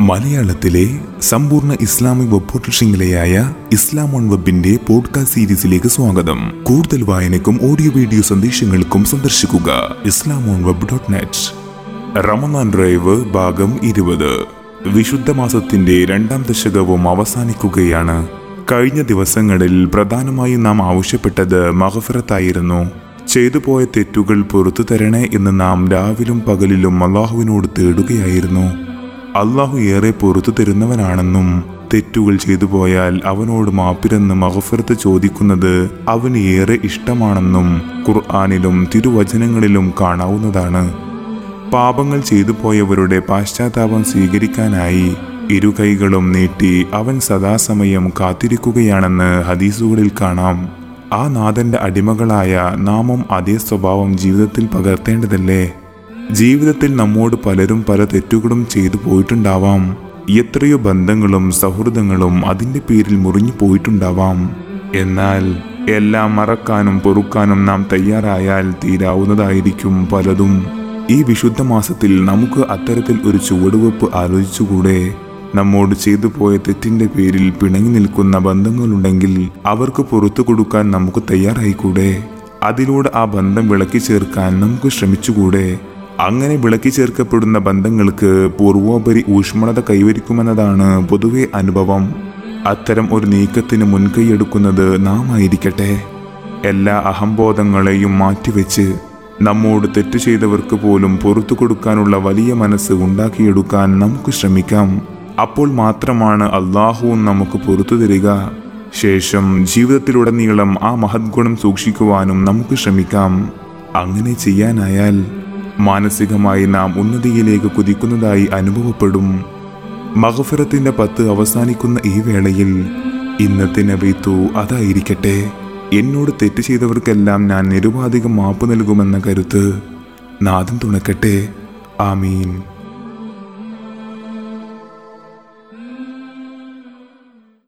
മലയാളത്തിലെ സമ്പൂർണ Islamic web portal Islam on വെബിന്റെ podcast സീരീസിലേക്ക് സ്വാഗതം. കൂടുതൽ വായനക്കും ഓഡിയോ വീഡിയോ സന്ദേശങ്ങൾക്കും സന്ദർശിക്കുക Islam on web dot net Ramadan drive ഭാഗം ഇരുപത്. വിശുദ്ധ മാസത്തിന്റെ രണ്ടാം ദശകവും അവസാനിക്കുകയാണ്. കഴിഞ്ഞ ദിവസങ്ങളിൽ പ്രധാനമായും നാം ആവശ്യപ്പെട്ടത് മഹഫറത്തായിരുന്നു. ചെയ്തു പോയ തെറ്റുകൾ പുറത്തു തരണേ എന്ന് നാം രാവിലും പകലിലും അള്ളാഹുവിനോട് തേടുകയായിരുന്നു. അള്ളാഹു ഏറെ പൊറത്തു തരുന്നവനാണെന്നും തെറ്റുകൾ ചെയ്തു പോയാൽ അവനോട് മാപ്പിരെന്ന് മഹഫർത്ത് ചോദിക്കുന്നത് അവന് ഏറെ ഇഷ്ടമാണെന്നും ഖുർആാനിലും തിരുവചനങ്ങളിലും കാണാവുന്നതാണ്. പാപങ്ങൾ ചെയ്തു പോയവരുടെ പാശ്ചാത്താപം സ്വീകരിക്കാനായി ഇരു കൈകളും നീട്ടി അവൻ സദാസമയം കാത്തിരിക്കുകയാണെന്ന് ഹദീസുകളിൽ കാണാം. ആ നാഥന്റെ അടിമകളായ നാമും അതേ സ്വഭാവം ജീവിതത്തിൽ പകർത്തേണ്ടതല്ലേ? ജീവിതത്തിൽ നമ്മോട് പലരും പല തെറ്റുകളും ചെയ്തു പോയിട്ടുണ്ടാവാം. എത്രയോ ബന്ധങ്ങളും സൗഹൃദങ്ങളും അതിന്റെ പേരിൽ മുറിഞ്ഞു പോയിട്ടുണ്ടാവാം. എന്നാൽ എല്ലാം മറക്കാനും പൊറുക്കാനും നാം തയ്യാറായാൽ തീരാവുന്നതായിരിക്കും പലതും. ഈ വിശുദ്ധ മാസത്തിൽ നമുക്ക് അത്തരത്തിൽ ഒരു ചുവടുവെപ്പ് ആലോചിച്ചുകൂടെ? നമ്മോട് ചെയ്തു പോയ തെറ്റിന്റെ പേരിൽ പിണങ്ങി നിൽക്കുന്ന ബന്ധങ്ങളുണ്ടെങ്കിൽ അവർക്ക് പുറത്തു കൊടുക്കാൻ നമുക്ക് തയ്യാറായിക്കൂടെ? അതിലൂടെ ആ ബന്ധം വിളക്കി ചേർക്കാൻ നമുക്ക് ശ്രമിച്ചുകൂടെ? അങ്ങനെ വിളക്കി ചേർക്കപ്പെടുന്ന ബന്ധങ്ങൾക്ക് പൂർവോപരി ഊഷ്മളത കൈവരിക്കുമെന്നതാണ് പൊതുവെ അനുഭവം. അത്തരം ഒരു നീക്കത്തിന് മുൻകൈയെടുക്കുന്നത് നാം ആയിരിക്കട്ടെ എല്ലാ അഹംബോധങ്ങളെയും മാറ്റിവെച്ച് നമ്മോട് തെറ്റ് ചെയ്തവർക്ക് പോലും പുറത്തു കൊടുക്കാനുള്ള വലിയ മനസ്സ് ഉണ്ടാക്കിയെടുക്കാൻ നമുക്ക് ശ്രമിക്കാം. അപ്പോൾ മാത്രമാണ് അള്ളാഹുവും നമുക്ക് പുറത്തു തരിക. ശേഷം ജീവിതത്തിലുടനീളം ആ മഹദ്ഗുണം സൂക്ഷിക്കുവാനും നമുക്ക് ശ്രമിക്കാം. അങ്ങനെ ചെയ്യാനായാൽ മാനസികമായി നാം ഉന്നതിയിലേക്ക് കുതിക്കുന്നതായി അനുഭവപ്പെടും. മഹഫിറത്തിന്റെ പത്ത് അവസാനിക്കുന്ന ഈ വേളയിൽ ഇന്നത്തെ നബീത്തു അതായിരിക്കട്ടെ. എന്നോട് തെറ്റ് ചെയ്തവർക്കെല്ലാം ഞാൻ നിരുപാധികം മാപ്പ് നൽകുമെന്ന കരുത്ത് നാദം തുണക്കട്ടെ. ആമീൻ.